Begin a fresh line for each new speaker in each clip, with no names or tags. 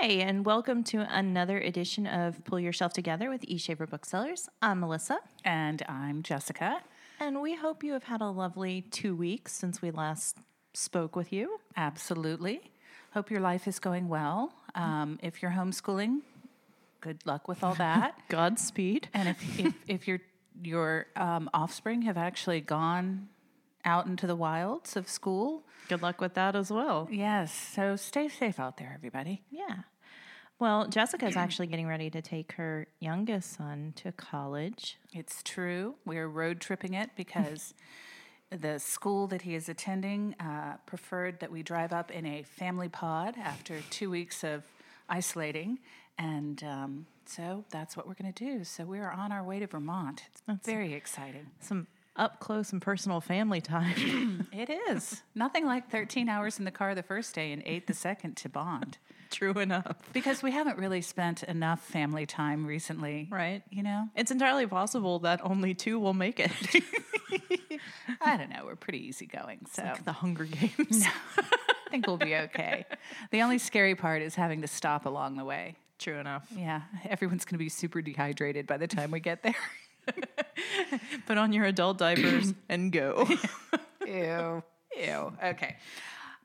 Hi, and welcome to another edition of Pull Yourself Together with eShaver Booksellers. I'm Melissa,
And I'm Jessica.
and we hope you have had a lovely two weeks since we last spoke with you.
Absolutely. Hope your life is going well. Um, if you're homeschooling, good luck with all that.
Godspeed.
and if, if, if your, your um, offspring have actually gone out into the wilds of school,
Good luck with that as well.
yes. So stay safe out there, everybody.
Yeah. Well, Jessica is actually getting ready to take her youngest son to college.
It's true. We're road tripping it because the school that he is attending uh, preferred that we drive up in a family pod after two weeks of isolating. And um, so that's what we're going to do. So we're on our way to Vermont. It's very exciting.
Some up close and personal family time.
It is. Nothing like 13 hours in the car the first day and eight the second to bond.
True enough.
Because we haven't really spent enough family time recently.
Right.
You know?
It's entirely possible that only two will make it.
I don't know. We're pretty easygoing. So.
like the Hunger Games.
I think we'll be okay. the only scary part is having to stop along the way.
True enough.
Yeah, everyone's going to be super dehydrated by the time we get there.
Put on your adult diapers and go.
Ew. Ew. Okay.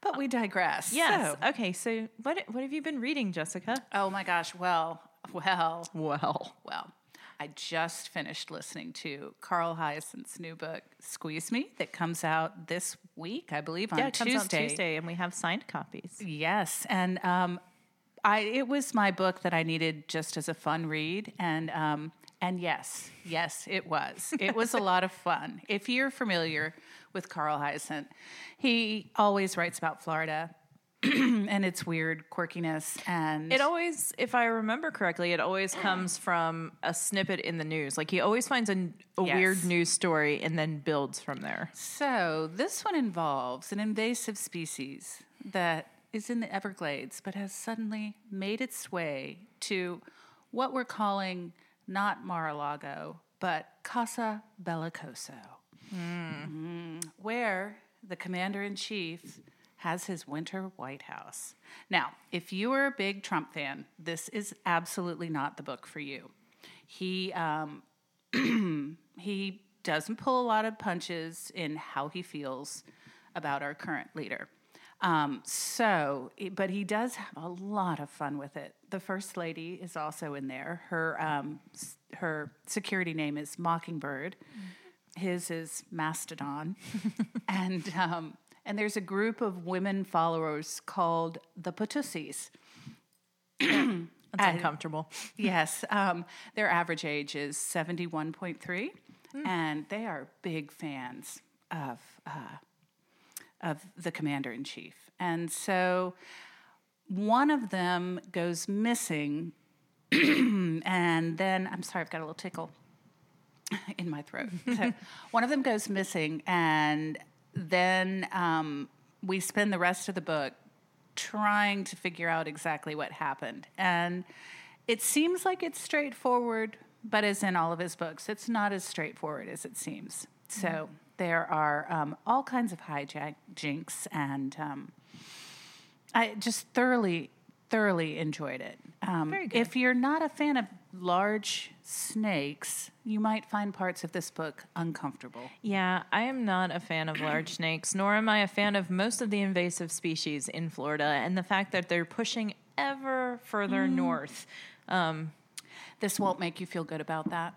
But we digress.
Yes.
So-
Okay. So, what what have you been reading, Jessica?
oh my gosh. Well, well,
Well,
well. I just finished listening to Carl Hiaasen's new book, Squeeze Me, that comes out this week, I believe, on
yeah, it comes
Tuesday.
out Tuesday, and we have signed copies.
Yes, and um, I it was my book that I needed just as a fun read, and um, and yes, yes, it was. It was a lot of fun. If you're familiar with Carl Hiaasen, he always writes about Florida and its weird quirkiness, and
It always, if I remember correctly, it always comes from a snippet in the news. Like he always finds a, a
Yes.
weird news story and then builds from there.
So, this one involves an invasive species that is in the Everglades but has suddenly made its way to what we're calling not Mar a Lago, but Casa Bellicosa, Mm, where the commander in chief has his winter White House. Now, if you are a big Trump fan, this is absolutely not the book for you. He um, he doesn't pull a lot of punches in how he feels about our current leader. Um, so, but he does have a lot of fun with it. The first lady is also in there. Her um, her security name is Mockingbird. His is Mastodon, and um, and there's a group of women followers called the Potussies.
That's uncomfortable.
Yes, um, their average age is 71.3, and they are big fans of, uh, of the commander in chief. And so one of them goes missing, and then, I'm sorry, I've got a little tickle in my throat. So one of them goes missing, and then um, we spend the rest of the book trying to figure out exactly what happened. And it seems like it's straightforward, but as in all of his books, it's not as straightforward as it seems. So there are um, all kinds of hijinks, and um, I just thoroughly, thoroughly enjoyed it. Um,
Very good.
If you're not a fan of large snakes, you might find parts of this book uncomfortable.
Yeah, I am not a fan of large snakes, nor am I a fan of most of the invasive species in Florida, and the fact that they're pushing ever further north.
This won't make you feel good about that.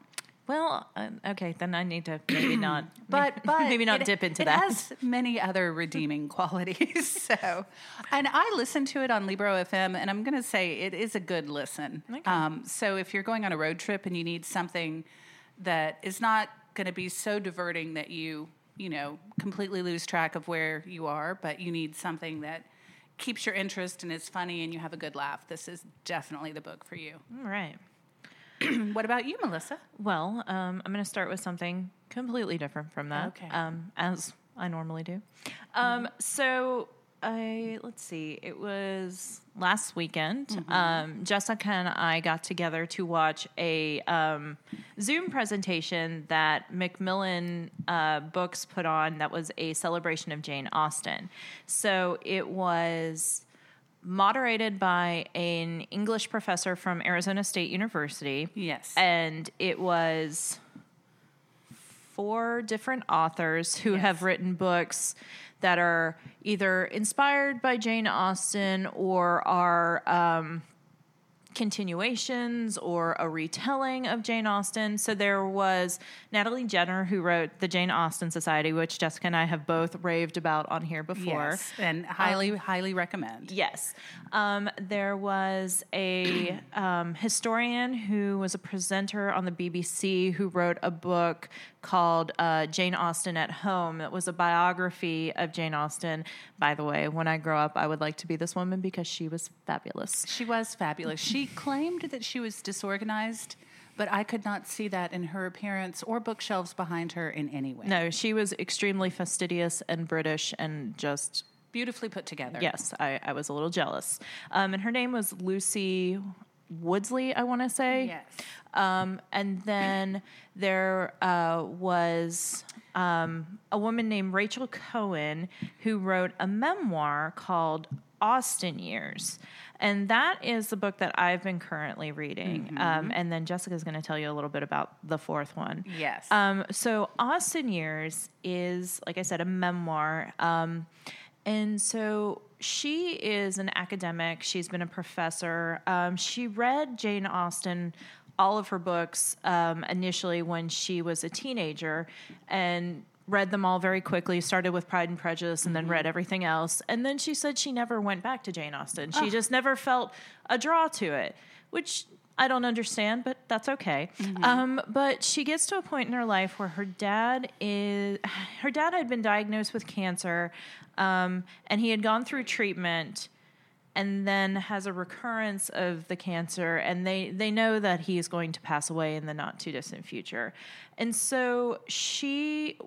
Well, uh, okay, then I need to maybe not,
but but
maybe not
it-
dip into
it
that.
It has many other redeeming qualities. So, and I listened to it on Libro FM, and I'm going to say it is a good listen. Um, so if you're going on a road trip and you need something that is not going to be so diverting that you you know completely lose track of where you are, but you need something that keeps your interest and is funny and you have a good laugh, this is definitely the book for you.
All right.
what about you, Melissa?
Well, um, I'm going to start with something completely different from that,
Okay.
um, as I normally do. Um, so, I let's see, it was last weekend. Um, Jessica and I got together to watch a um, Zoom presentation that Macmillan uh, Books put on. That was a celebration of Jane Austen. So it was moderated by an English professor from Arizona State University.
Yes.
And it was four different authors who
Yes.
have written books that are either inspired by Jane Austen or are um, continuations or a retelling of Jane Austen. So there was Natalie Jenner who wrote the Jane Austen Society, which Jessica and I have both raved about on here before.
Yes, and highly, highly recommend.
Yes. Um, there was a um, historian who was a presenter on the BBC who wrote a book called uh, Jane Austen at Home. It was a biography of Jane Austen. By the way, when I grow up, I would like to be this woman because she was fabulous.
She was fabulous. She claimed that she was disorganized, but I could not see that in her appearance or bookshelves behind her in any way.
No, she was extremely fastidious and British and just
Beautifully put together.
Yes, I, I was a little jealous. Um, and her name was Lucy Worsley, I want to say.
Yes.
Um, and then there uh, was um, a woman named Rachel Cohen who wrote a memoir called Austen Years. And that is the book that I've been currently reading. Um, and then Jessica's going to tell you a little bit about the fourth one.
Yes.
Um, so Austen Years is, like I said, a memoir. Um, and so she is an academic. She's been a professor. Um, she read Jane Austen, all of her books, um, initially when she was a teenager, and read them all very quickly. Started with Pride and Prejudice, and then read everything else. And then she said she never went back to Jane Austen. She just never felt a draw to it, which I don't understand, but that's okay. Um, but she gets to a point in her life where her dad is her dad had been diagnosed with cancer, um, and he had gone through treatment, and then has a recurrence of the cancer, and they they know that he is going to pass away in the not too distant future, and so she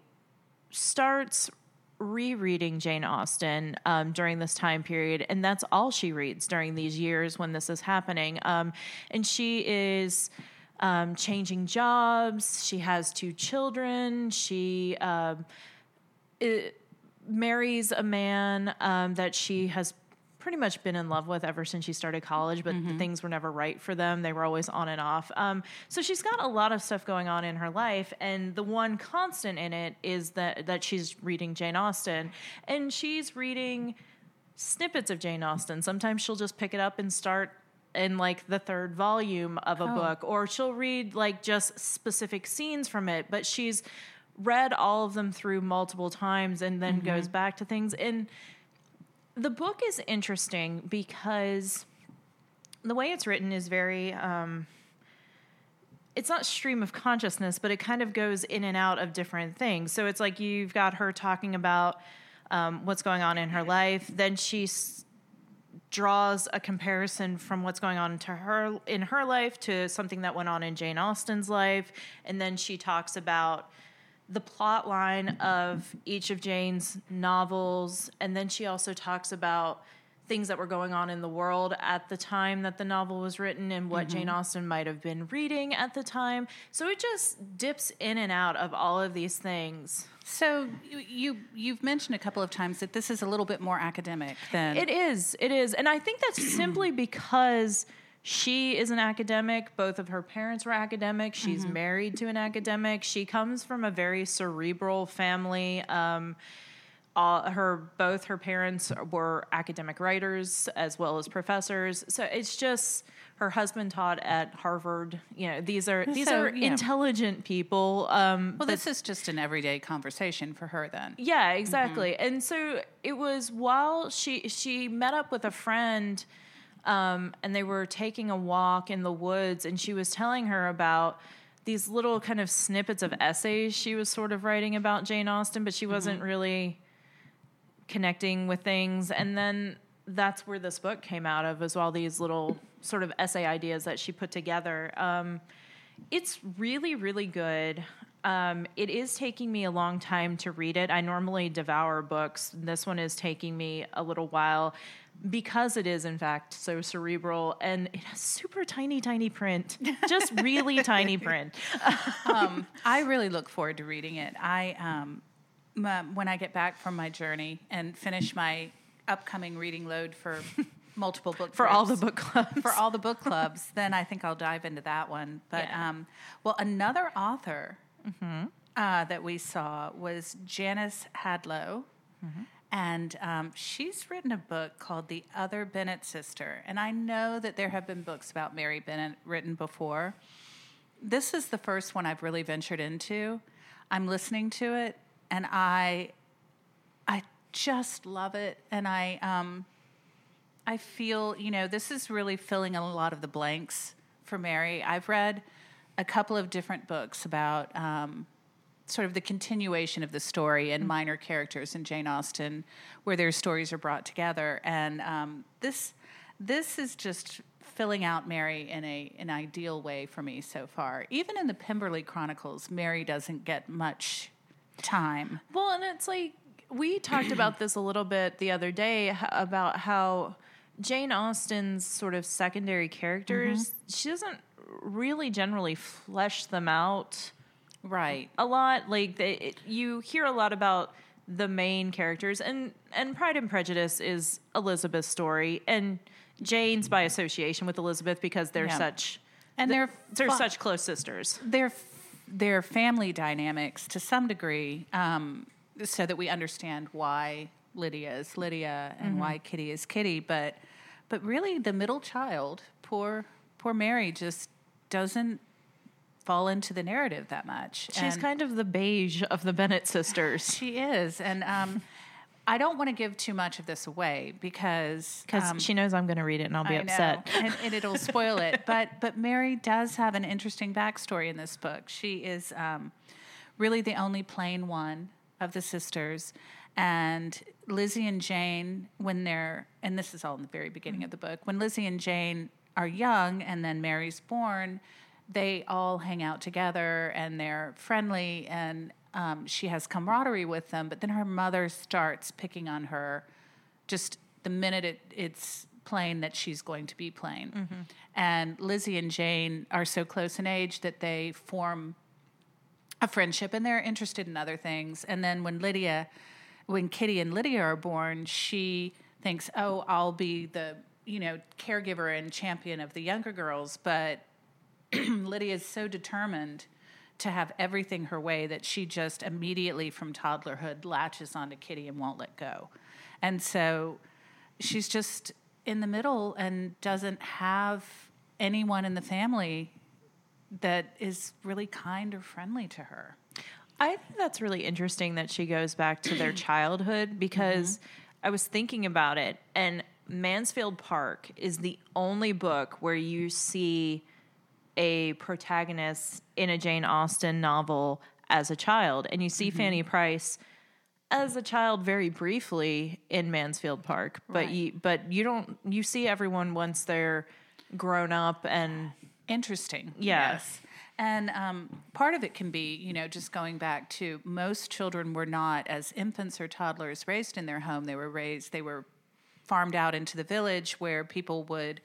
starts rereading Jane Austen um, during this time period, and that's all she reads during these years when this is happening. Um, and she is um, changing jobs. She has two children. She it, marries a man um, that she has pretty much been in love with ever since she started college, but the things were never right for them. They were always on and off. Um, so she's got a lot of stuff going on in her life, and the one constant in it is that that she's reading Jane Austen, and she's reading snippets of Jane Austen. Sometimes she'll just pick it up and start in like the third volume of a
Oh.
book, or she'll read like just specific scenes from it, but she's read all of them through multiple times and then goes back to things. And the book is interesting because the way it's written is very um, it's not stream of consciousness but it kind of goes in and out of different things. So it's like you've got her talking about um, what's going on in her life. Then she s- draws a comparison from what's going on to her in her life to something that went on in Jane Austen's life. And then she talks about the plot line of each of Jane's novels, and then she also talks about things that were going on in the world at the time that the novel was written and what mm-hmm. Jane Austen might have been reading at the time. So it just dips in and out of all of these things.
So you, you you've mentioned a couple of times that this is a little bit more academic than
It is, it is. And I think that's simply because she is an academic. Both of her parents were academic. She's married to an academic. She comes from a very cerebral family. Um, all her both her parents were academic writers as well as professors. So it's just her husband taught at Harvard. You know, these are these
So,
are
yeah.
intelligent people. Um,
Well, this is just an everyday conversation for her then.
yeah, exactly. And so it was while she she met up with a friend um, and they were taking a walk in the woods and she was telling her about these little kind of snippets of essays she was sort of writing about Jane Austen, but she wasn't really connecting with things. And then that's where this book came out of, as all these little sort of essay ideas that she put together. Um, it's really, really good. Um, it is taking me a long time to read it. I normally devour books. This one is taking me a little while because it is, in fact, so cerebral and it has super tiny, tiny print. Just really tiny print.
um, I really look forward to reading it. I um, m- when I get back from my journey and finish my upcoming reading load for multiple book
for all the book clubs.
for all the book clubs, then I think I'll dive into that one. But
Yeah.
um, well, another author uh, that we saw was Janice Hadlow, and um, she's written a book called The Other Bennett Sister. And I know that there have been books about Mary Bennett written before. This is the first one I've really ventured into. I'm listening to it, and I, I just love it, and I. Um, I feel, you know, this is really filling a lot of the blanks for Mary. I've read a couple of different books about um, sort of the continuation of the story and minor characters in Jane Austen, where their stories are brought together. And um, this, this is just filling out Mary in a an ideal way for me so far. Even in the Pemberley Chronicles, Mary doesn't get much time.
Well, and it's like we talked about this a little bit the other day about how Jane Austen's sort of secondary characters, she doesn't really generally flesh them out
Right.
a lot. Like they, it, you hear a lot about the main characters, and and Pride and Prejudice is Elizabeth's story, and Jane's by association with Elizabeth because they're
Yeah.
such
And they're
they're
fu-
such close sisters.
their their family dynamics to some degree, um, so that we understand why Lydia is Lydia and why Kitty is Kitty. But but really, the middle child, poor poor Mary, just doesn't fall into the narrative that much.
She's
And-
kind of the beige of the Bennett sisters.
she is, and um, I don't want to give too much of this away because
Because
um,
she knows I'm going to read it and I'll be
I
upset.
and, and it'll spoil it. But but Mary does have an interesting backstory in this book. She is um, really the only plain one of the sisters, and Lizzie and Jane, when they're and this is all in the very beginning of the book, when Lizzie and Jane are young, and then Mary's born, they all hang out together and they're friendly and. Um, she has camaraderie with them, but then her mother starts picking on her just the minute it, it's plain that she's going to be plain. And Lizzie and Jane are so close in age that they form a friendship and they're interested in other things. And then when Lydia, when Kitty and Lydia are born, she thinks, oh, I'll be the, you know, caregiver and champion of the younger girls. But Lydia is so determined to have everything her way that she just immediately from toddlerhood latches onto Kitty and won't let go. And so she's just in the middle and doesn't have anyone in the family that is really kind or friendly to her.
I think that's really interesting that she goes back to their childhood because mm-hmm. I was thinking about it, and Mansfield Park is the only book where you see a protagonist in a Jane Austen novel as a child, and you see Fanny Price as a child very briefly in Mansfield Park, but
Right.
you but you don't you see everyone once they're grown up and
Interesting.
Yeah.
Yes. And um, part of it can be, you know, just going back to most children were not, as infants or toddlers, raised in their home. They were raised, they were farmed out into the village where people would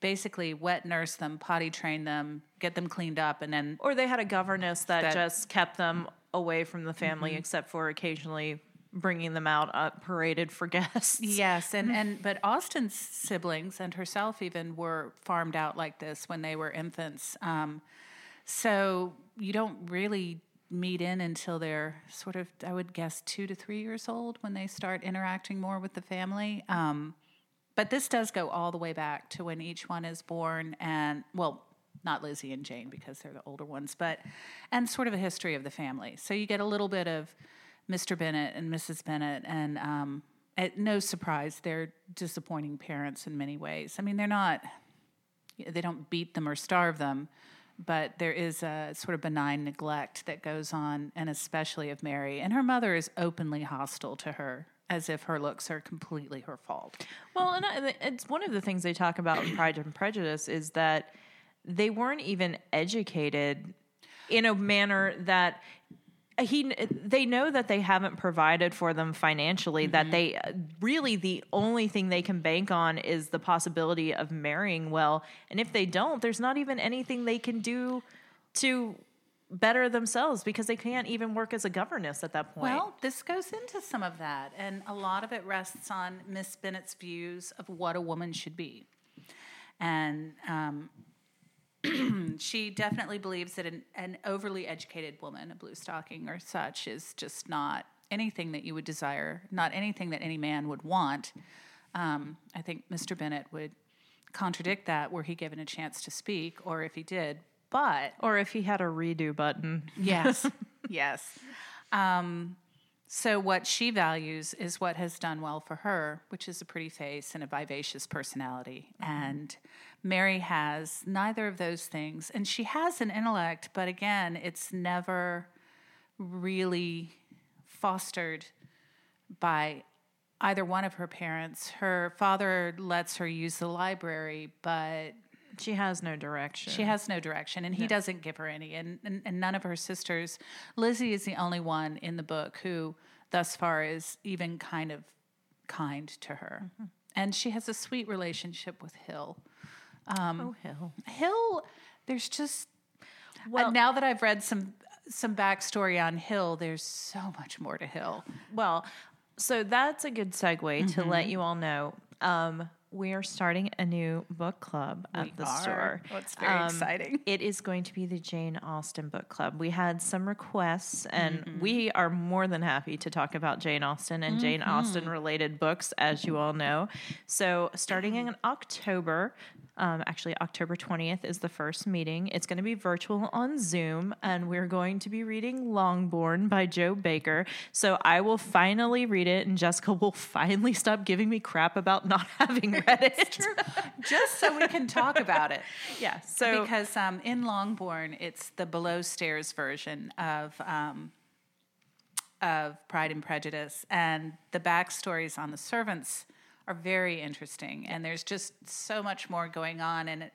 basically wet nurse them, potty train them, get them cleaned up, and then
or they had a governess that,
That-
just kept them away from the family except for occasionally bringing them out uh, paraded for guests
Yes, and, and but Austen's siblings and herself even were farmed out like this when they were infants. Um, so you don't really meet in until they're sort of, I would guess, two to three years old when they start interacting more with the family. Um, but this does go all the way back to when each one is born, and well, not Lizzie and Jane because they're the older ones, but and sort of a history of the family. So you get a little bit of Mr. Bennett and Mrs. Bennett, and um, at no surprise, they're disappointing parents in many ways. I mean, they're not, they don't beat them or starve them, but there is a sort of benign neglect that goes on, and especially of Mary. And her mother is openly hostile to her, as if her looks are completely her fault.
well and I, it's one of the things they talk about in pride and prejudice is that they weren't even educated in a manner that he they know that they haven't provided for them financially that mm-hmm. they really the only thing they can bank on is the possibility of marrying well and if they don't there's not even anything they can do to better themselves because they can't even work as a governess at that point.
Well, this goes into some of that, and a lot of it rests on Miss Bennett's views of what a woman should be. And um, she definitely believes that an, an overly educated woman, a blue stocking or such, is just not anything that you would desire, not anything that any man would want. Um, I think Mr. Bennett would contradict that were he given a chance to speak, or if he did. But
or if he had a redo button.
Yes, yes. Um, so what she values is what has done well for her, which is a pretty face and a vivacious personality. And Mary has neither of those things, and she has an intellect, but again, it's never really fostered by either one of her parents. Her father lets her use the library, but
She has no direction.
she has no direction, and he doesn't give her any. And, and, and none of her sisters. Lizzie is the only one in the book who, thus far, is even kind of kind to her. And she has a sweet relationship with Hill.
oh Hill.
Hill, there's just
Well-
now that I've read some some backstory on Hill, there's so much more to Hill.
Well, so that's a good segue to let
Mm-hmm.
you all know. Um, we are starting a new book club at
We
the
are.
store.
Well, it's very exciting.
It is going to be the Jane Austen book club. We had some requests, and
Mm-hmm.
we are more than happy to talk about Jane Austen and Jane
Mm-hmm.
Austen related books, as you all know. So, starting in October, um, actually, October 20th is the first meeting. It's going to be virtual on Zoom, and we're going to be reading Longbourn by Jo Baker. So I will finally read it, and Jessica will finally stop giving me crap about not having read it.
Just so we can talk about it.
yeah. So
because um, in Longbourn, it's the below stairs version of um, of Pride and Prejudice, and the backstories on the servants are very interesting. And there's just so much more going on. And it,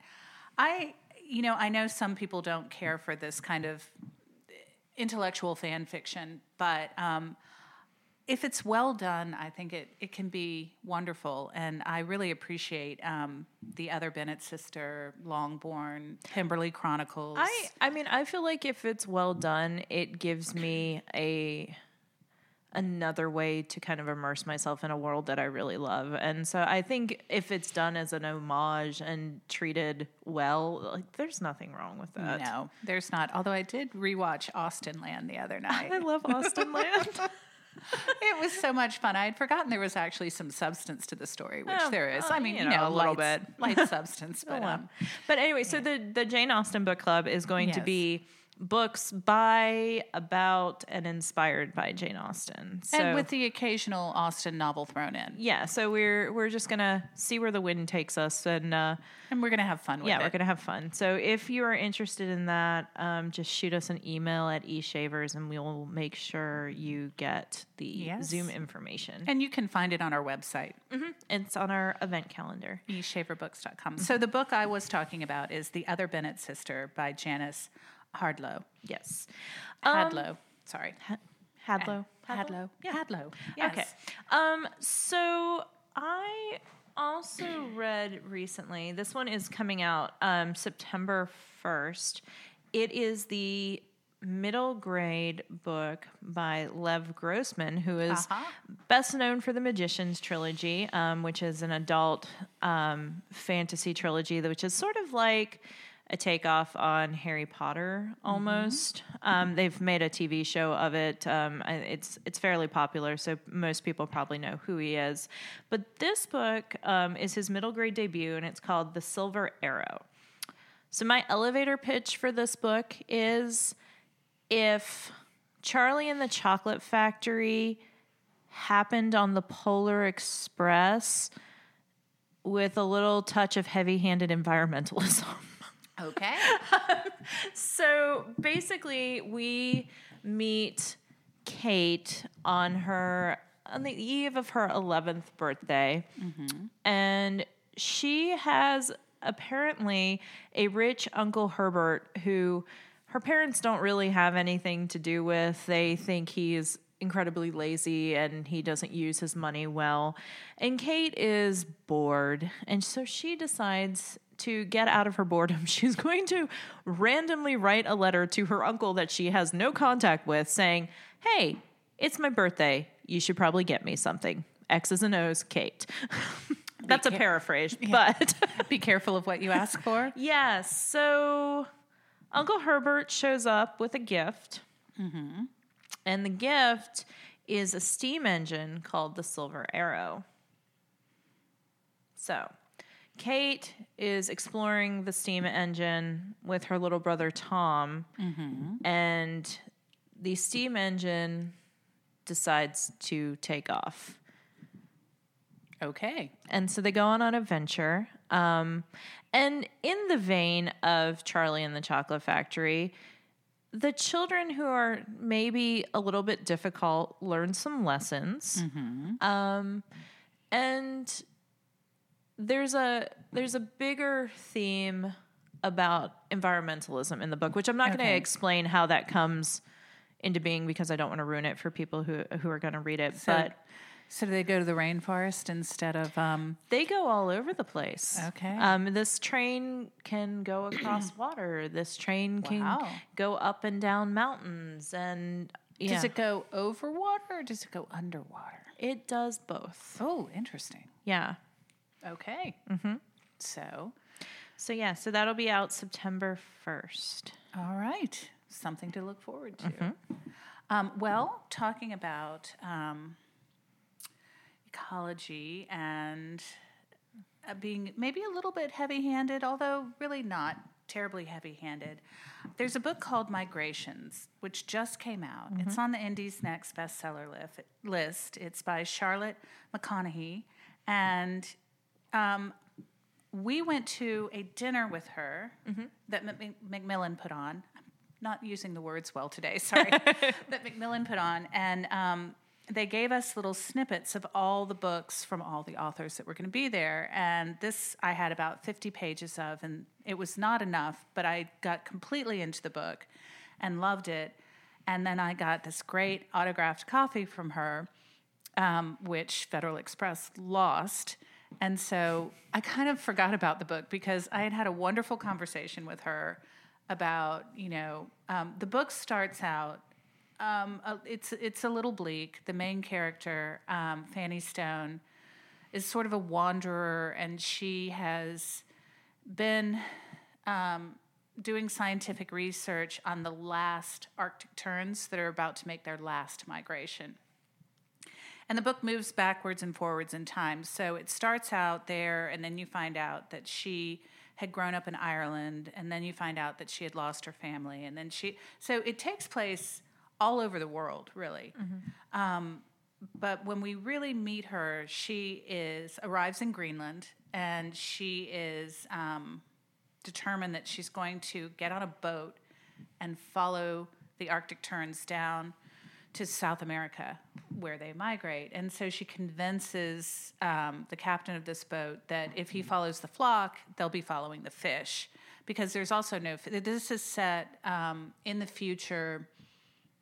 I, you know, I know some people don't care for this kind of intellectual fan fiction, but um, if it's well done, I think it, it can be wonderful. And I really appreciate um, the other Bennett sister, Longbourn, Pemberley Chronicles.
I I mean I feel like if it's well done, it gives me a another way to kind of immerse myself in a world that I really love. And so I think if it's done as an homage and treated well, like there's nothing wrong with that.
no, there's not. Although I did rewatch Austenland the other night.
I love Austenland.
it was so much fun. I had forgotten there was actually some substance to the story, which
Oh,
there is.
uh,
I mean,
you
you
know,
know,
a little
light,
bit.
light substance, but um,
but anyway, so the the Jane Austen book club is going to be books by, about, and inspired by Jane Austen. So
and with the occasional Austen novel thrown in,
yeah, so we're we're just gonna see where the wind takes us, and uh,
and we're gonna have fun with
yeah,
it.
we're gonna have fun. So if you are interested in that, um, just shoot us an email at eshavers, and we'll make sure you get the
Yes.
Zoom information.
and you can find it on our website.
It's on our event calendar.
eshaverbooks.com. So the book I was talking about is The Other Bennett Sister by Janice Hardlow.
Yes, um,
Hadlow. Sorry.
Hadlow.
Hadlow.
Yeah.
Hadlow. Yes.
Okay. Um, so I also read recently, this one is coming out um, September 1st. It is the middle grade book by Lev Grossman, who is
Uh-huh.
best known for the Magician's trilogy, um, which is an adult um, fantasy trilogy, which is sort of like a takeoff on Harry Potter almost. Um, they've made a TV show of it. Um, it's it's fairly popular, so most people probably know who he is. But this book um, is his middle grade debut, and it's called The Silver Arrow. So my elevator pitch for this book is if Charlie and the Chocolate Factory happened on the Polar Express with a little touch of heavy-handed environmentalism.
Okay.
So basically, we meet Kate on her on the eve of her 11th birthday, mm-hmm. and she has apparently a rich uncle Herbert who her parents don't really have anything to do with. They think he's incredibly lazy and he doesn't use his money well. And Kate is bored. And so she decides to get out of her boredom. She's going to randomly write a letter to her uncle that she has no contact with saying, Hey, it's my birthday. You should probably get me something. X's and O's, Kate. That's a paraphrase, but
Be careful of what you ask for.
yes. So Uncle Herbert shows up with a gift. Mm-hmm. And the gift is a steam engine called the Silver Arrow. So Kate is exploring the steam engine with her little brother Tom. And the steam engine decides to take off.
Okay.
And so they go on an adventure. Um, and in the vein of Charlie and the Chocolate Factory, the children who are maybe a little bit difficult learn some lessons. Um, and there's a there's a bigger theme about environmentalism in the book, which I'm not going to explain how that comes into being because I don't want to ruin it for people who who are going to read it. but
So do they go to the rainforest instead of um
They go all over the place.
Okay.
Um, this train can go across water. This train can
Wow.
go up and down mountains, and yeah,
does it go over water or does it go underwater?
it does both.
Oh, interesting.
Yeah.
Okay. Mm-hmm. So,
So yeah, so that'll be out September first.
all right. Something to look forward to. Um, well, talking about um, ecology and uh, being maybe a little bit heavy handed, although really not terribly heavy handed. There's a book called Migrations, which just came out. It's on the Indies Next bestseller list. It's by Charlotte McConaghy. And um, we went to a dinner with her that Mc- Macmillan put on. I'm not using the words well today, sorry. that Macmillan put on. And um, they gave us little snippets of all the books from all the authors that were going to be there. And this I had about 50 pages of, and it was not enough, but I got completely into the book and loved it. And then I got this great autographed copy from her um, which Federal Express lost. And so I kind of forgot about the book because I had had a wonderful conversation with her about, you know, um, the book starts out. Um, uh, it's it's a little bleak. The main character, um, Franny Stone, is sort of a wanderer, and she has been um, doing scientific research on the last Arctic terns that are about to make their last migration. And the book moves backwards and forwards in time. So it starts out there, and then you find out that she had grown up in Ireland, and then you find out that she had lost her family, and then she. So it takes place all over the world, really. Um, but when we really meet her, she is arrives in Greenland, and she is um, determined that she's going to get on a boat and follow the Arctic terns down to South America where they migrate. And so she convinces um, the captain of this boat that if he follows the flock, they'll be following the fish. Because there's also no, this is set um, in the future,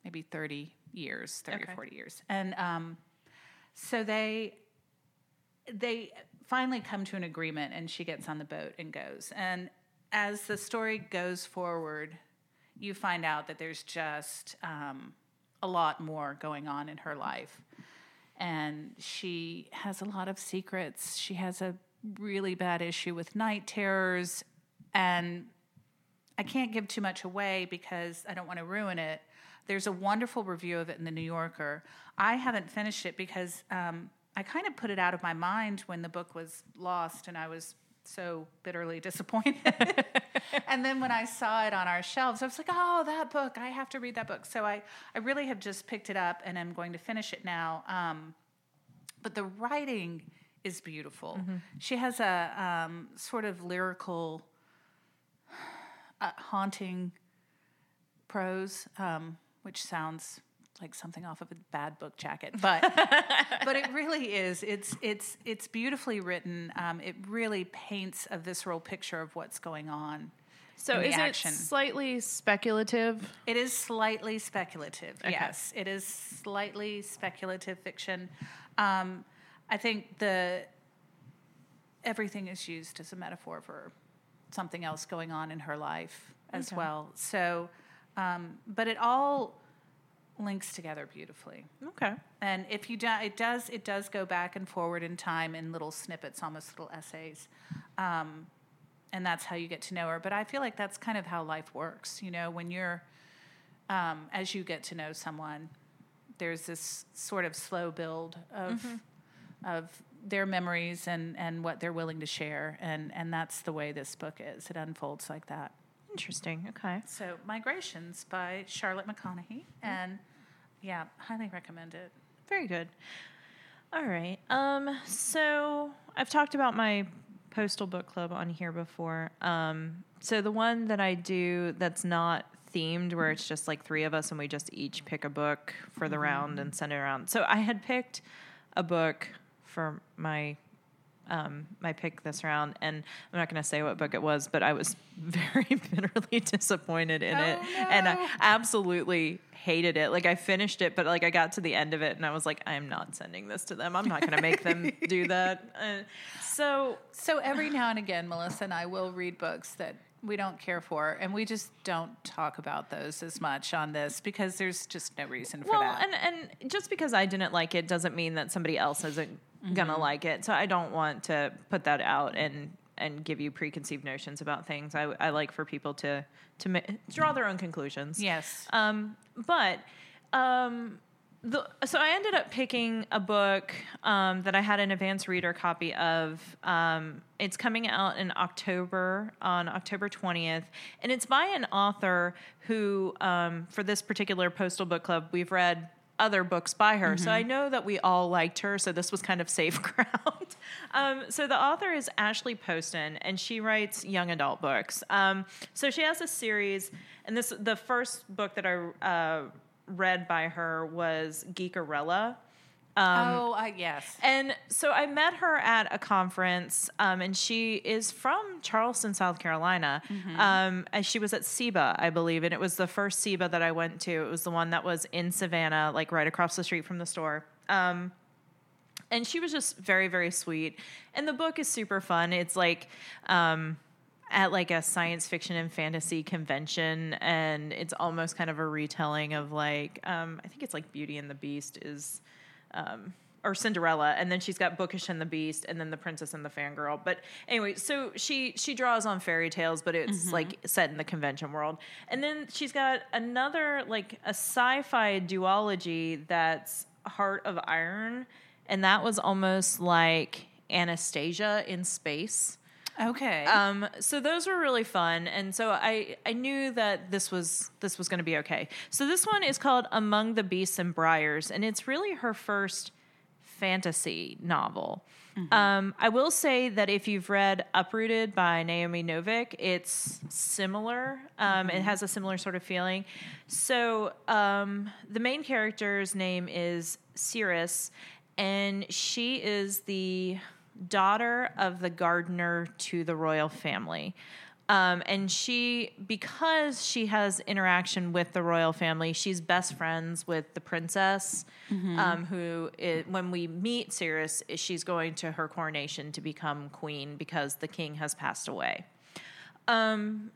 maybe 30 years, 30
Okay.
or 40 years. And um, so they, they finally come to an agreement and she gets on the boat and goes. And as the story goes forward, you find out that there's just um, a lot more going on in her life. And she has a lot of secrets. She has a really bad issue with night terrors. And I can't give too much away because I don't want to ruin it. There's a wonderful review of it in the New Yorker. I haven't finished it because um, I kind of put it out of my mind when the book was lost and I was so bitterly disappointed. and then when I saw it on our shelves, I was like, oh, that book, I have to read that book. So I, I really have just picked it up and I'm going to finish it now. Um, but the writing is beautiful. She has a um, sort of lyrical, uh, haunting prose, um, which sounds like something off of a bad book jacket, but but it really is. It's it's it's beautifully written. Um, it really paints a visceral picture of what's going on.
So
in the
is
action.
it slightly speculative?
It is slightly speculative. Yes, it is slightly speculative fiction. Um, I think the everything is used as a metaphor for something else going on in her life as
Okay.
well. So, um, but it all links together beautifully.
Okay.
And if you do, it does it does go back and forward in time in little snippets, almost little essays, um, and that's how you get to know her. But I feel like that's kind of how life works. You know, when you're um, as you get to know someone, there's this sort of slow build of of their memories and and what they're willing to share, and and that's the way this book is. It unfolds like that.
Interesting. Okay.
So, Migrations by Charlotte McConaghy, and yeah, highly recommend it.
Very good. All right. Um, so I've talked about my postal book club on here before. Um, so the one that I do that's not themed, where it's just like three of us and we just each pick a book for the round and send it around. So I had picked a book for my um, my pick this round, and I'm not going to say what book it was, but I was very bitterly disappointed in it,
Oh,
and I absolutely hated it. Like I finished it, but like I got to the end of it, and I was like, I am not sending this to them. I'm not going to make them do that. Uh, so
So every now and again, Melissa and I will read books that we don't care for, and we just don't talk about those as much on this because there's just no reason for
well,
that.
and and just because I didn't like it doesn't mean that somebody else isn't gonna
Mm-hmm.
like it. So I don't want to put that out and and give you preconceived notions about things. I, I like for people to to ma- draw their own conclusions.
yes.
Um, but um, the so I ended up picking a book um, that I had an advanced reader copy of. Um, it's coming out in October on October twentieth, and it's by an author who, um, for this particular postal book club, we've read other books by her. So I know that we all liked her. So this was kind of safe ground. um, so the author is Ashley Poston, and she writes young adult books. Um, so she has a series, and this the first book that I uh, read by her was Geekerella.
oh, I yes.
And so I met her at a conference, um, and she is from Charleston, South Carolina. Um, and she was at SIBA, I believe, and it was the first SIBA that I went to. It was the one that was in Savannah, like right across the street from the store. Um, and she was just very, very sweet. And the book is super fun. It's like, um, at like a science fiction and fantasy convention and it's almost kind of a retelling of like um, i think it's like beauty and the beast is um, or cinderella and then she's got bookish and the beast and then the princess and the fangirl. But anyway so she she draws on fairy tales but it's like set in the convention world. And then she's got another like a sci-fi duology that's heart of iron and that was almost like anastasia in space
Okay.
um, so those were really fun, and so I I knew that this was this was going to be okay. So this one is called Among the Beasts and Briars, and it's really her first fantasy novel. Um, I will say that if you've read Uprooted by Naomi Novik, it's similar. Um, It has a similar sort of feeling. So um, the main character's name is Cerys, and she is the daughter of the gardener to the royal family. Um, and she, because she has interaction with the royal family, she's best friends with the princess, um, who, when we meet Cerys, she's going to her coronation to become queen because the king has passed away. Um,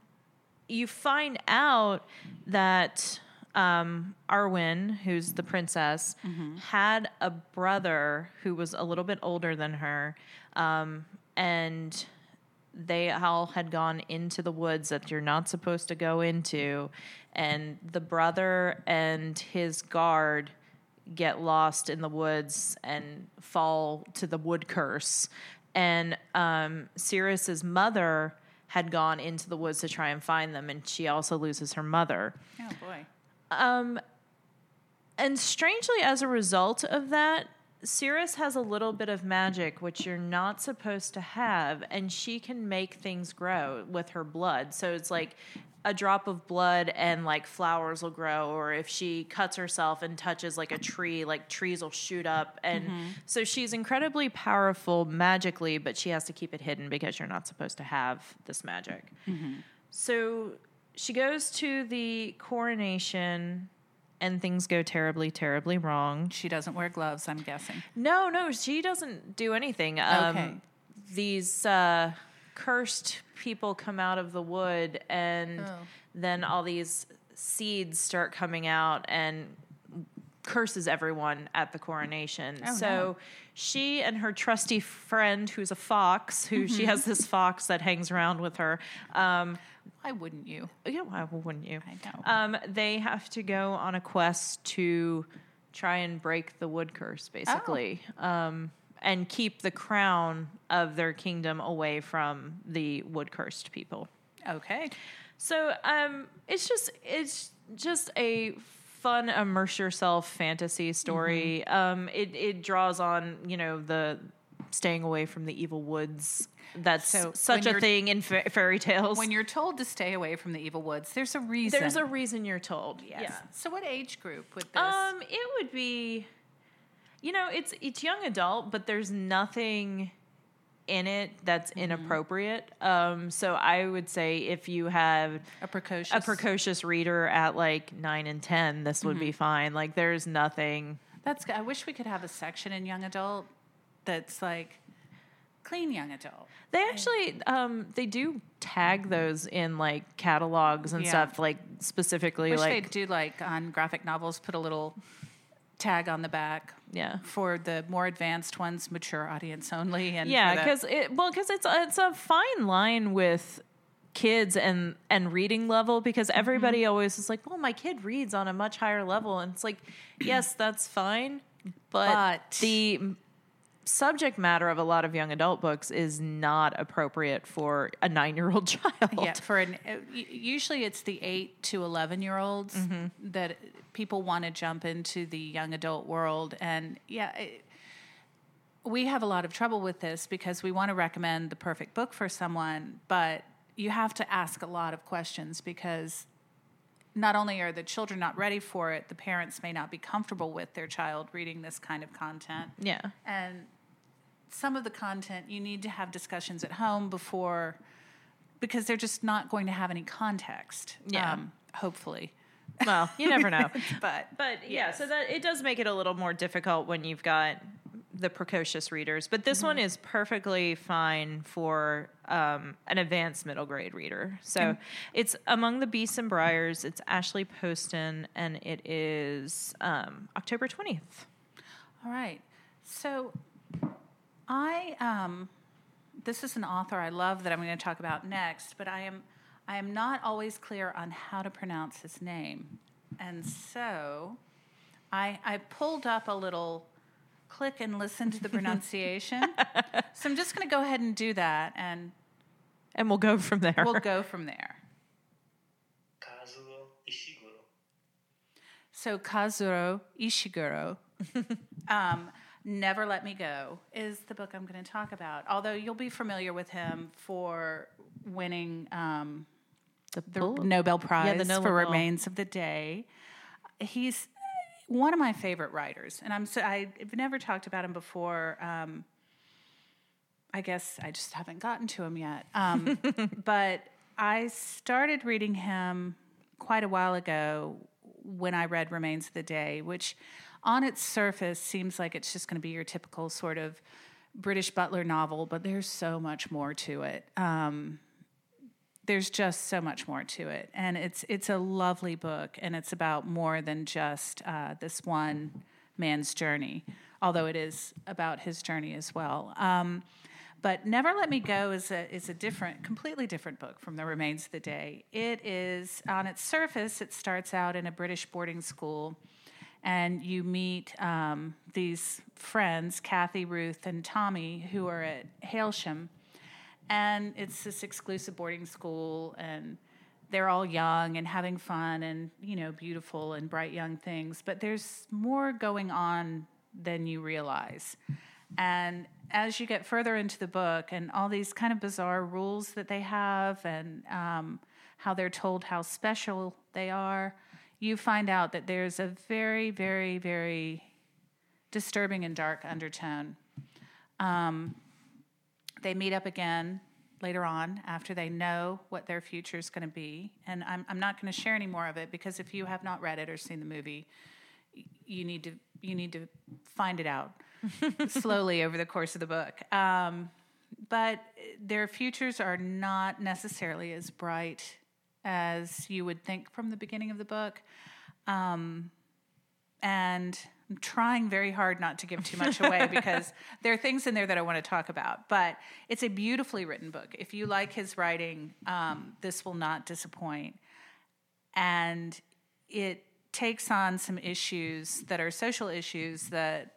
you find out that um, Arwen, who's the princess, had a brother who was a little bit older than her, um, and they all had gone into the woods that you're not supposed to go into, and the brother and his guard get lost in the woods and fall to the wood curse. And um, Cerys's mother had gone into the woods to try and find them, and she also loses her mother.
oh boy.
Um, and strangely, as a result of that, Cerys has a little bit of magic, which you're not supposed to have, and she can make things grow with her blood. So it's like a drop of blood and like flowers will grow, or if she cuts herself and touches like a tree, like trees will shoot up. And mm-hmm. so she's incredibly powerful magically, but she has to keep it hidden because you're not supposed to have this magic. Mm-hmm. so she goes to the coronation and things go terribly, terribly wrong.
She doesn't wear gloves, I'm guessing.
No, no, she doesn't do anything. Um,
Okay.
These uh, cursed people come out of the wood, and
Oh.
then all these seeds start coming out and curses everyone at the coronation.
Oh,
so
no.
She and her trusty friend, who's a fox, who she
Mm-hmm.
has this fox that hangs around with her. Um,
Why wouldn't you?
yeah, why wouldn't you?
I know.
Um, they have to go on a quest to try and break the wood curse, basically, um, and keep the crown of their kingdom away from the wood cursed people.
Okay.
So um, it's just it's just a fun immerse yourself fantasy story.
Mm-hmm.
Um, it it draws on you know the staying away from the evil woods. That's
So
such a thing in fa- fairy tales.
When you're told to stay away from the evil woods, there's a reason.
There's a reason you're told.
yes.
Yeah.
So what age group would this?
Um, it would be, you know, it's it's young adult, but there's nothing in it that's
Mm-hmm.
inappropriate. Um, so I would say if you have
a precocious.
a precocious reader at like nine and ten, this would
Mm-hmm.
be fine. Like there's nothing.
That's. good. I wish we could have a section in young adult that's like clean young adult.
They actually um, they do tag those in like catalogs and
Yeah.
stuff, like specifically
Wish
like
they'd do like on graphic novels, put a little tag on the back
yeah.
for the more advanced ones, mature audience only. And
Yeah, because it well, because it's it's a fine line with kids and and reading level because
Mm-hmm.
everybody always is like, well, my kid reads on a much higher level, and it's like, yes, that's fine, but,
But-
the subject matter of a lot of young adult books is not appropriate for a nine year old child.
Yeah, for an usually it's the eight to eleven year olds
Mm-hmm.
that people want to jump into the young adult world, and yeah, it, we have a lot of trouble with this because we want to recommend the perfect book for someone, but you have to ask a lot of questions because not only are the children not ready for it, the parents may not be comfortable with their child reading this kind of content.
Yeah.
And some of the content you need to have discussions at home before, because they're just not going to have any context.
Yeah.
Um, hopefully.
Well, you never know.
But
But yeah, so that it does make it a little more difficult when you've got the precocious readers. But this one is perfectly fine for um, an advanced middle grade reader. So it's Among the Beasts and Briars. It's Ashley Poston, and it is um, October twentieth.
all right. So I um, this is an author I love that I'm going to talk about next, but I am I am not always clear on how to pronounce his name, and so I I pulled up a little click and listen to the pronunciation. so I'm just going to go ahead and do that, and
And we'll go from there.
we'll go from there.
Kazuo Ishiguro.
So Kazuro Ishiguro, um, Never Let Me Go is the book I'm going to talk about. Although you'll be familiar with him for winning um,
the
the Nobel Prize
Nobel
for. Remains of the Day. He's one of my favorite writers, and I'm so, I've never talked about him before. Um, I guess I just haven't gotten to him yet. Um, but I started reading him quite a while ago when I read Remains of the Day, which on its surface seems like it's just going to be your typical sort of British butler novel, but there's so much more to it. Um, there's just so much more to it, and it's it's a lovely book, and it's about more than just uh, this one man's journey, although it is about his journey as well. Um, but Never Let Me Go is a is a different, completely different book from The Remains of the Day. It is on its surface, it starts out in a British boarding school, and you meet um, these friends, Kathy, Ruth, and Tommy, who are at Hailsham, and it's this exclusive boarding school, and they're all young and having fun, and you know, beautiful and bright young things. But there's more going on than you realize. And as you get further into the book, and all these kind of bizarre rules that they have, and um, how they're told how special they are, you find out that there's a very, very, very disturbing and dark undertone. Um, they meet up again later on after they know what their future is going to be. And I'm, I'm not going to share any more of it because if you have not read it or seen the movie, you need to you need to find it out slowly over the course of the book. Um, but their futures are not necessarily as bright as you would think from the beginning of the book. Um, and I'm trying very hard not to give too much away because there are things in there that I want to talk about. But it's a beautifully written book. If you like his writing, um, this will not disappoint. And it takes on some issues that are social issues that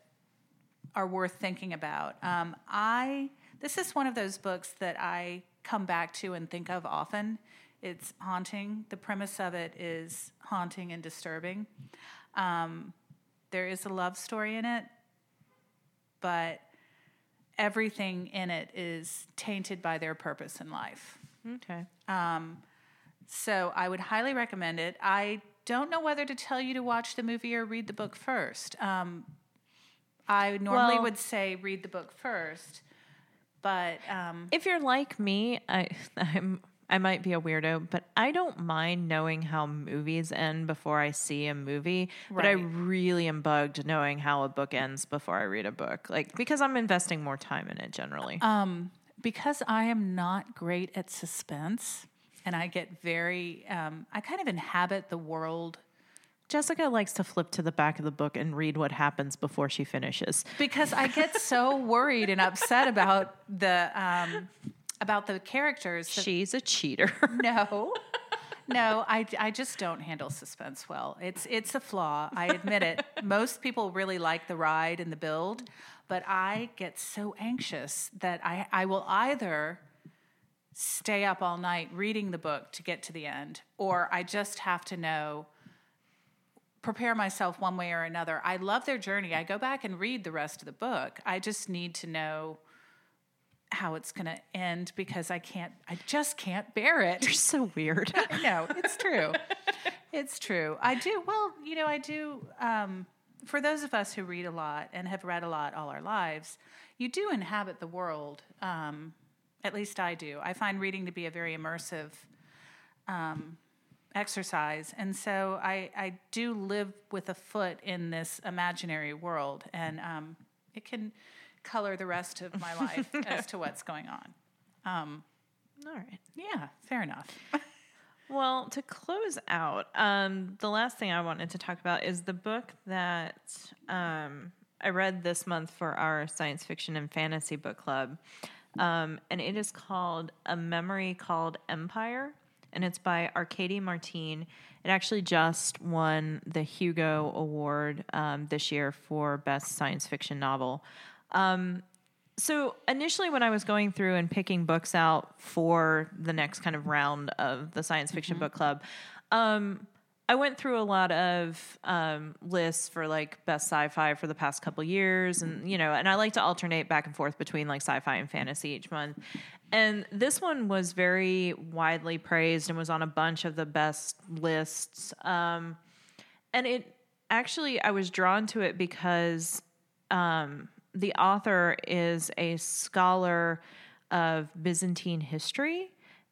are worth thinking about. Um, I this is one of those books that I come back to and think of often. It's haunting. The premise of it is haunting and disturbing. Um, there is a love story in it, but everything in it is tainted by their purpose in life.
Okay.
So I would highly recommend it. I don't know whether to tell you to watch the movie or read the book first. Um, I normally
Well-
would say read the book first, but um,
If you're like me, I I'm I might be a weirdo, but I don't mind knowing how movies end before I see a movie. But I really am bugged knowing how a book ends before I read a book. Like because I'm investing more time in it generally.
um, because I am not great at suspense, and I get very, um, I kind of inhabit the world
Jessica likes to flip to the back of the book and read what happens before she finishes.
because I get so worried and upset about the um, about the characters. that-
She's a cheater.
No. No, I, I just don't handle suspense well. It's it's a flaw. I admit it. Most people really like the ride and the build, but I get so anxious that I, I will either stay up all night reading the book to get to the end, or I just have to know prepare myself one way or another. I love their journey. I go back and read the rest of the book. I just need to know how it's going to end because I can't I just can't bear it.
You're so weird.
no, it's true. it's true. I do. Well, you know, I do. Um, for those of us who read a lot and have read a lot all our lives, you do inhabit the world. Um, at least I do. I find reading to be a very immersive um, exercise, and so I, I do live with a foot in this imaginary world, and um, it can color the rest of my life as to what's going on. Um,
All right.
yeah, fair enough.
Well, to close out, um, the last thing I wanted to talk about is the book that um, I read this month for our science fiction and fantasy book club. Um, and it is called A Memory Called Empire. And it's by Arcady Martine. It actually just won the Hugo Award um, this year for Best Science Fiction Novel. Um, so initially when i was going through and picking books out for the next kind of round of the science fiction book club um, i went through a lot of um, lists for like best sci-fi for the past couple years and you know and i like to alternate back and forth between like sci-fi and fantasy each month. And this one was very widely praised and was on a bunch of the best lists. Um, and it actually i was drawn to it because um, the author is a scholar of Byzantine history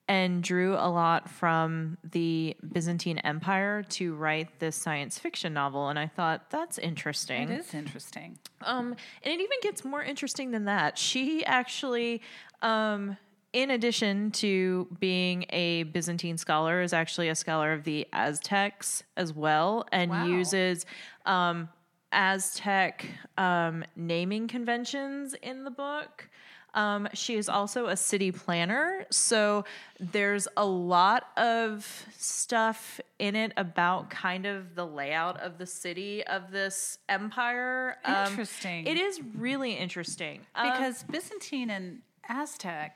and drew a lot from the Byzantine Empire to write this science fiction novel. And I thought, that's interesting.
It is interesting.
Um, and it even gets more interesting than that. She actually, um, in addition to being a Byzantine scholar, is actually a scholar of the Aztecs as well, and
Wow.
uses um, Aztec um, naming conventions in the book. Um, she is also a city planner, so there's a lot of stuff in it about kind of the layout of the city of this empire. Um,
Interesting.
it is really interesting Um,
because Byzantine and Aztec,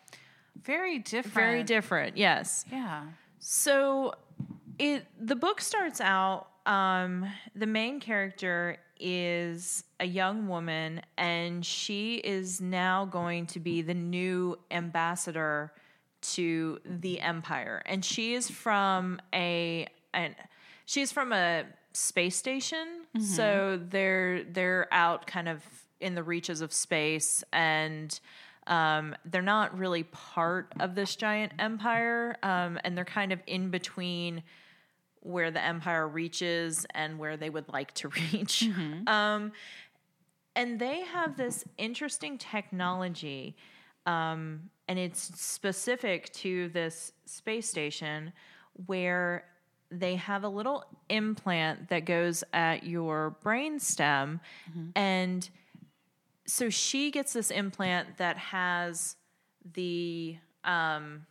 very different.
very different. Yes.
Yeah.
So it the book starts out um the main character is a young woman and she is now going to be the new ambassador to the empire. And she is from a an she's from a space station. So they're they're out kind of in the reaches of space and Um, they're not really part of this giant empire, um, and they're kind of in between where the empire reaches and where they would like to reach. Um, and they have this interesting technology, um, and it's specific to this space station where they have a little implant that goes at your brain stem and so she gets this implant that has the um,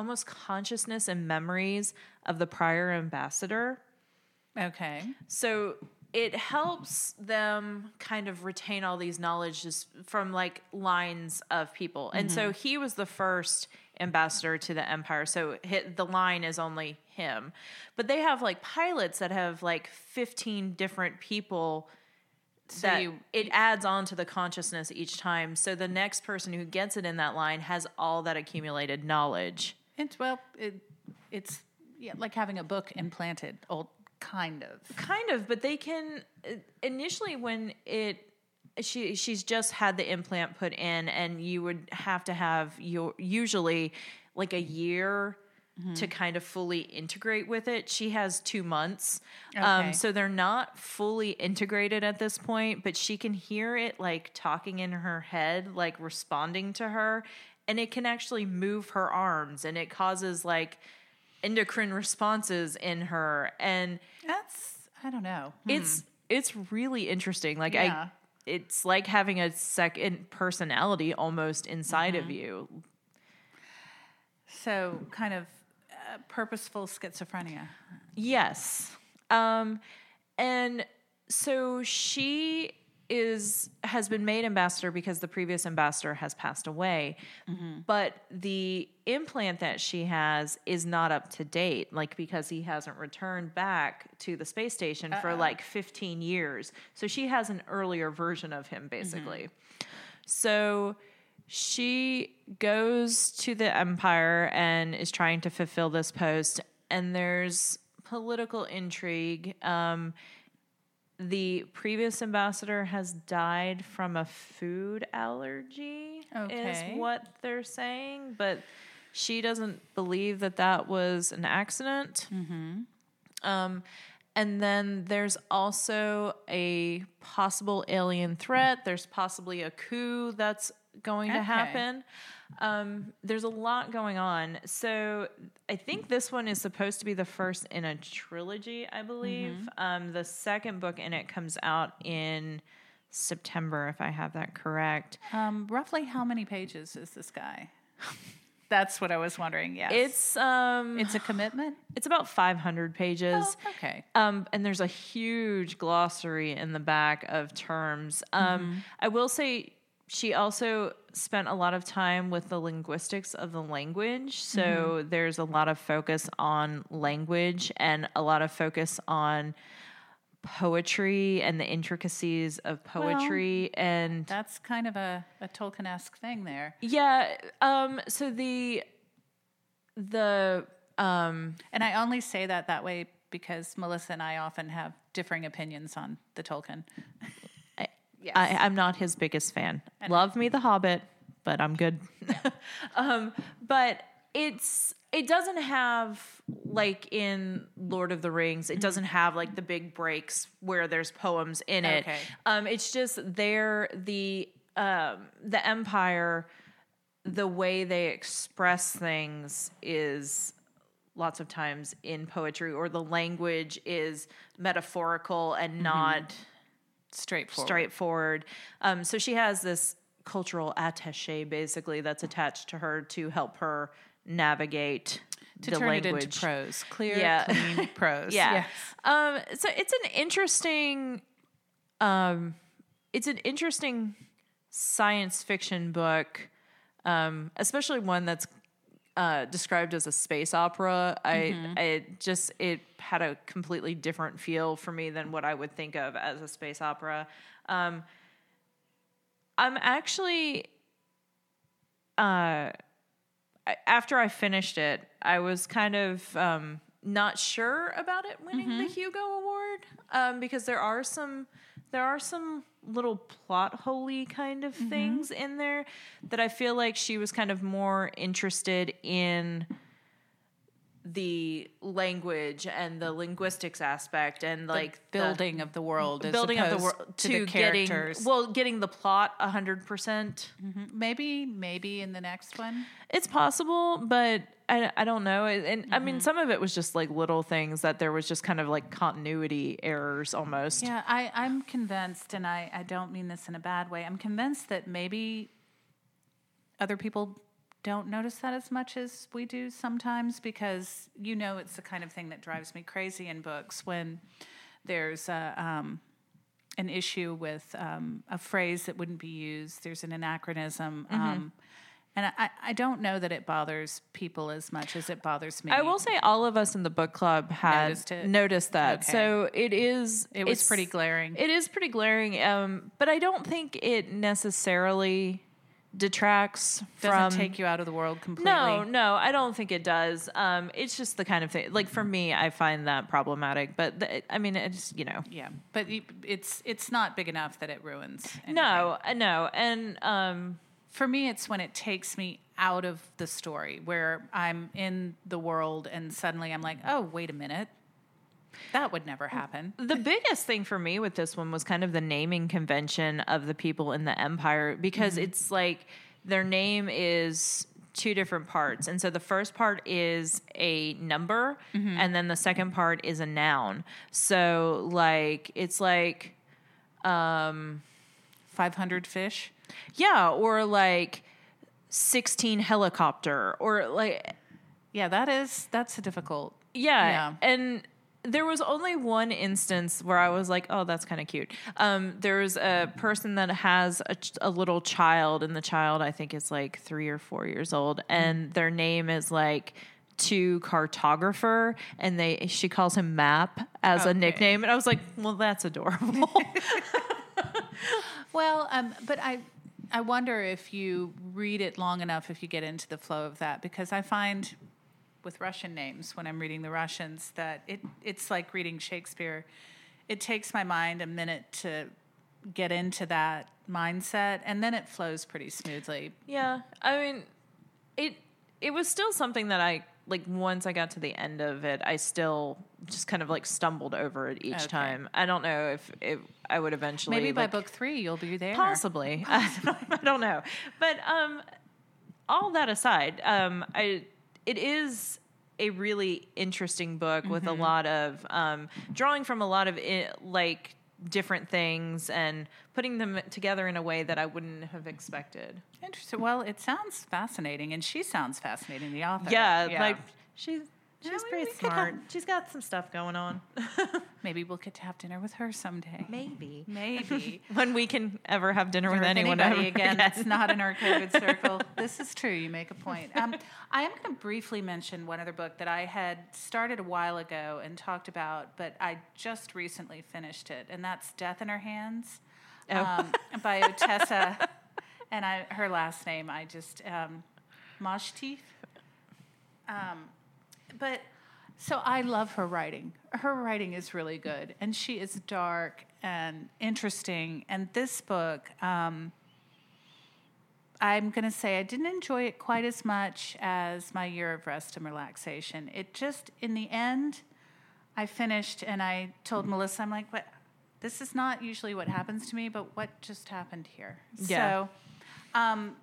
almost consciousness and memories of the prior ambassador
Okay.
so it helps them kind of retain all these knowledge just from like lines of people. And so mm-hmm. he was the first ambassador to the empire. So hit, the line is only him. But they have like pilots that have like 15 different people that
you-
it adds on to the consciousness each time. So the next person who gets it in that line has all that accumulated knowledge.
It's well, it, it's yeah, like having a book implanted, old kind of.
kind of but they can uh, initially when it she she's just had the implant put in and you would have to have your usually like a year to kind of fully integrate with it she has two months
Okay.
um, so they're not fully integrated at this point but she can hear it like talking in her head like responding to her and it can actually move her arms and it causes like endocrine responses in her and
That's I don't know.
it's it's really interesting like
Hmm. Yeah.
i it's like having a second personality almost inside
Mm-hmm.
of you
So kind of uh, purposeful schizophrenia.
yes um and so she is has been made ambassador because the previous ambassador has passed away.
Mm-hmm.
but the implant that she has is not up to date like because he hasn't returned back to the space station for like 15 years. So she has an earlier version of him basically. So she goes to the empire and is trying to fulfill this post, and there's political intrigue. Um, the previous ambassador has died from a food allergy,
Okay.
is what they're saying, but she doesn't believe that that was an accident. Um, and then there's also a possible alien threat. There's possibly a coup that's going to happen. Um, there's a lot going on. So I think this one is supposed to be the first in a trilogy, I believe. Um, the second book in it comes out in September, if I have that correct.
Um, roughly how many pages is this guy? That's what I was wondering. Yes.
It's um,
it's a commitment.
it's about 500 pages.
Oh, okay.
Um, and there's a huge glossary in the back of terms. Um, I will say she also spent a lot of time with the linguistics of the language. So there's a lot of focus on language and a lot of focus on poetry and the intricacies of poetry and
That's kind of a, a Tolkien-esque thing there.
yeah um so the the um
And I only say that that way because Melissa and I often have differing opinions on the Tolkien. yes.
I, I'm not his biggest fan. Love me, The Hobbit, but I'm good. um, but it's it doesn't have like in Lord of the Rings.
Mm-hmm.
It doesn't have like the big breaks where there's poems in it.
Okay.
Um, it's just there the um, the Empire, the way they express things is lots of times in poetry, or the language is metaphorical
Mm-hmm.
and not
straightforward.
straightforward. Um, so she has this cultural attaché basically that's attached to her to help her navigate
to
the
turn
language.
it into prose, clear,
Yeah.
clean prose.
Yeah. Um, so it's an interesting, um, it's an interesting science fiction book, um, especially one that's uh, described as a space opera. I, I just it had a completely different feel for me than what I would think of as a space opera. Um, I'm actually, uh, after I finished it, I was kind of um, not sure about it winning the Hugo Award um, because there are some there are some little plot holy kind of things in there that I feel like she was kind of more interested in the language and the linguistics aspect and like the
building of the world,
building of the world
to,
to,
the
getting well getting the plot 100% mm-hmm.
maybe, maybe in the next one.
it's possible but I, I don't know. And i mean mm-hmm. some of it was just like little things that there was just kind of like continuity errors almost.
Yeah, I, I'm convinced, and I, I don't mean this in a bad way. I'm convinced that maybe other people don't notice that as much as we do sometimes because you know it's the kind of thing that drives me crazy in books when there's a, um, an issue with um, a phrase that wouldn't be used, there's an anachronism. Um, and I, I don't know that it bothers people as much as it bothers me.
I will say all of us in the book club had
Noticed
noticed, that.
Okay.
So it is
it was pretty glaring.
It is pretty glaring, um, but I don't think it necessarily detracts
doesn't
from
take you out of the world completely.
No, no, I don't think it does. Um, it's just the kind of thing. Like for me, I find that problematic. But the, I mean, it's you know,
Yeah, but it's it's not big enough that it ruins. anything.
no, uh, no, and um,
for me, it's when it takes me out of the story where I'm in the world and suddenly I'm like, oh, wait a minute, that would never happen.
the biggest thing for me with this one was kind of the naming convention of the people in the empire because it's like their name is two different parts. And so the first part is a number and then the second part is a noun. So like it's like um
500 fish.
yeah, or like 16 helicopter or like
Yeah, that is that's a difficult.
Yeah.
Yeah.
And there was only one instance where I was like, oh, that's kind of cute. Um, there was a person that has a, ch- a little child, and the child, I think, is like three or four years old, and their name is like to cartographer and they she calls him map as a nickname and i was like well that's adorable
Well, um, but I I wonder if you read it long enough if you get into the flow of that because I find with Russian names when I'm reading the Russians that it it's like reading Shakespeare. It takes my mind a minute to get into that mindset and then it flows pretty smoothly.
Yeah, I mean, it it was still something that I like. Once I got to the end of it, I still just kind of like stumbled over it each
Okay.
time. I don't know if if I would eventually
Maybe by
like,
book 3 you'll be there.
possibly. I don't, I don't know, but um, all that aside, um, I it is a really interesting book with
Mm-hmm.
a lot of um, drawing from a lot of i like different things and putting them together in a way that I wouldn't have expected.
Interesting. Well, it sounds fascinating and she sounds fascinating the author.
Yeah, like she's
Yeah,
she's
we-
pretty smart.
have-
She's got some stuff going on.
maybe we'll get to have dinner with her someday.
Maybe
Maybe.
when we can ever have dinner with
with
anyone
anybody
ever
again that's not in our COVID circle. This is true. You make a point. Um, I am going to briefly mention one other book that I had started a while ago and talked about, but I just recently finished it, and that's Death in Her Hands
Oh.
um, by Ottessa. and I, her last name, I just, um, Mashtif. Um, but so I love her writing. Her writing is really good, and she is dark and interesting. And this book, um, I'm going to say I didn't enjoy it quite as much as my year of rest and relaxation. It just, in the end, I finished and I told Melissa, I'm like, what? This is not usually what happens to me, but what just happened here?
Yeah.
So, um,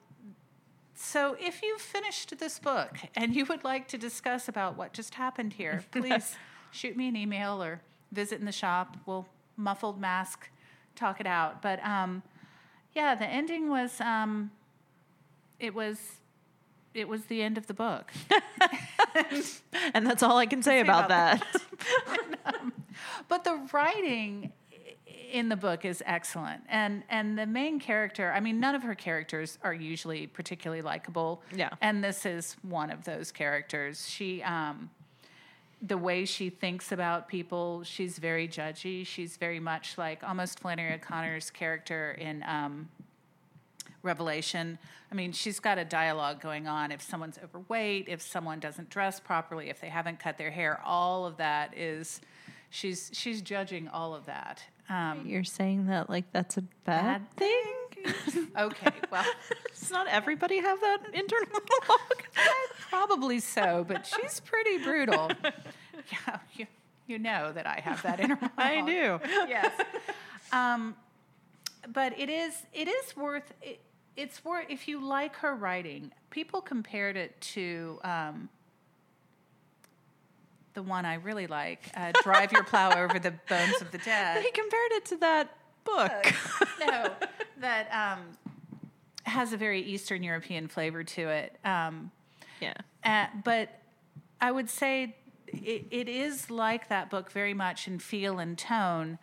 so if you've finished this book and you would like to discuss about what just happened here, please shoot me an email or visit in the shop. We'll muffled mask talk it out. But um, yeah, the ending was um, it was it was the end of the book.
and that's all I can say about,
about
that.
but the writing in the book is excellent. And and the main character i mean none of her characters are usually particularly likable.
Yeah.
and this is one of those characters. She um the way she thinks about people she's very judgy. She's very much like almost flannery o'connor's character in um revelation. I mean she's got a dialogue going on. If someone's overweight if someone doesn't dress properly if they haven't cut their hair all of that is she's she's judging all of that Um,
You're saying that like that's a bad,
Bad
thing?
okay, well,
Does not everybody have that internal monologue?
probably so, but she's pretty brutal. Yeah, you, you know that I have that inner
I do.
yes. Um, but it is it is worth it, it's worth if you like her writing. People compared it to um, the one I really like, uh, "Drive Your Plow Over the Bones of the Dead."
He compared it to that book.
no, that um, has a very Eastern European flavor to it. Um,
yeah.
uh, but I would say it, it is like that book very much in feel and tone.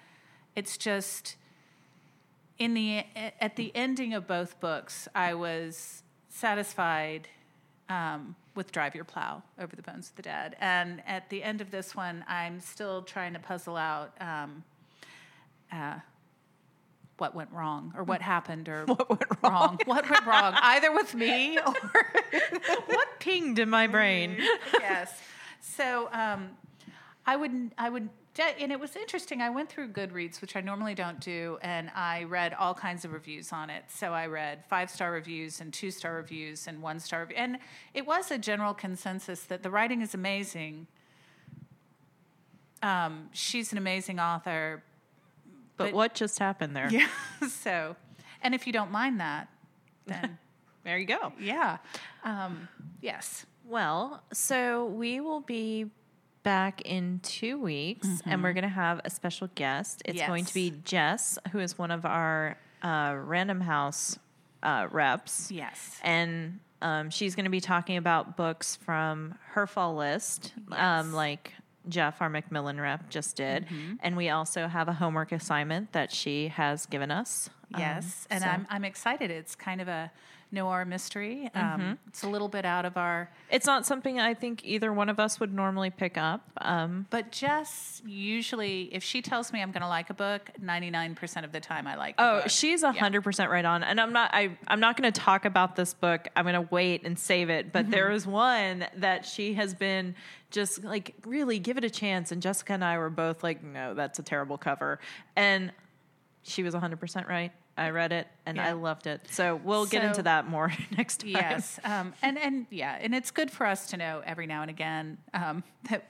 It's just in the at the ending of both books, I was satisfied um, with "Drive Your Plow Over the Bones of the Dead," and at the end of this one, I'm still trying to puzzle out. Um, uh, what went wrong, or what happened, or
What went
wrong? What went wrong, either with me or
what pinged in my brain?
yes. So um, I would, I would, and it was interesting. I went through Goodreads, which I normally don't do, and I read all kinds of reviews on it. So I read five star reviews and two star reviews and one star, rev- and it was a general consensus that the writing is amazing. Um, she's an amazing author.
But,
But-
what just happened there?
Yeah. so, and if you don't mind that, then
There you go.
yeah, um, yes.
Well, so we will be back in two weeks and we're going to have a special guest. It's going to
Mm-hmm.
Be Jess, who is one of our uh, Random House uh, reps.
Yes.
And um, she's going to be talking about books from her fall list,
Yes.
um, like Jeff, our Macmillan rep, just did.
Mm-hmm.
And we also have a homework assignment that she has given us. Um,
Yes, and
so-
I'm I'm excited. It's kind of a noir mystery. Um,
Mm-hmm.
It's a little bit out of our,
It's not something I think either one of us would normally pick up. Um,
but Jess usually, if she tells me I'm going to like a book, 99% of the time I like.
Oh,
book.
she's hundred percent right on. And I'm not I I'm not gonna talk about this book. I'm gonna wait and save it. But there is one that she has been just like really give it a chance. And Jessica and I were both like, no, that's a terrible cover. And she was hundred percent right. I read it and I loved it. So we'll get into that more next time.
Yes, um, and and yeah, and it's good for us to know every now and again um, that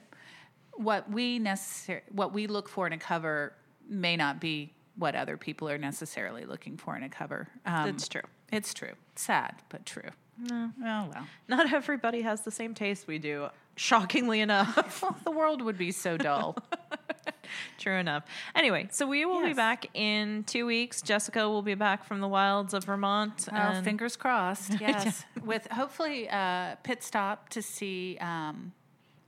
what we necessar- what we look for in a cover may not be what other people are necessarily looking for in a cover. Um,
It's true.
It's true. Sad, but true. No. Oh well.
Not everybody has the same taste we do. Shockingly enough.
Well, the world would be so dull.
True enough. Anyway, so we will be back in two weeks. Jessica will be back from the wilds of Vermont.
Well,
and-
fingers crossed. Yes, with hopefully a pit stop to see um,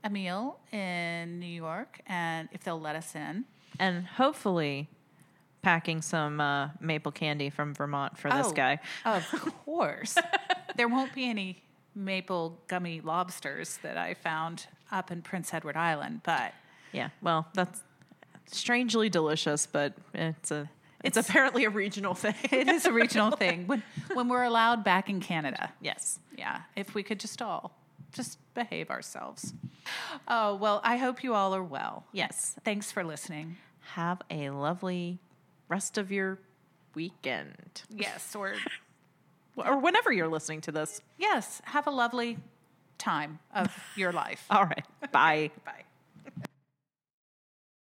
Emil in New York, and if they'll let us in.
and hopefully packing some uh, maple candy from Vermont for this
Oh,
guy.
Of course, there won't be any maple gummy lobsters that I found up in Prince Edward Island, but
Yeah, well, that's strangely delicious, but it's a it's,
It's-
apparently a regional thing.
it is a regional thing when when we're allowed back in Canada.
yes.
Yeah, if we could just all just behave ourselves. Oh well, I hope you all are well.
Yes.
Thanks for listening.
Have a lovely rest of your weekend.
Yes, or
Or whenever you're listening to this.
yes, have a lovely time of your life.
All right. Bye.
Bye.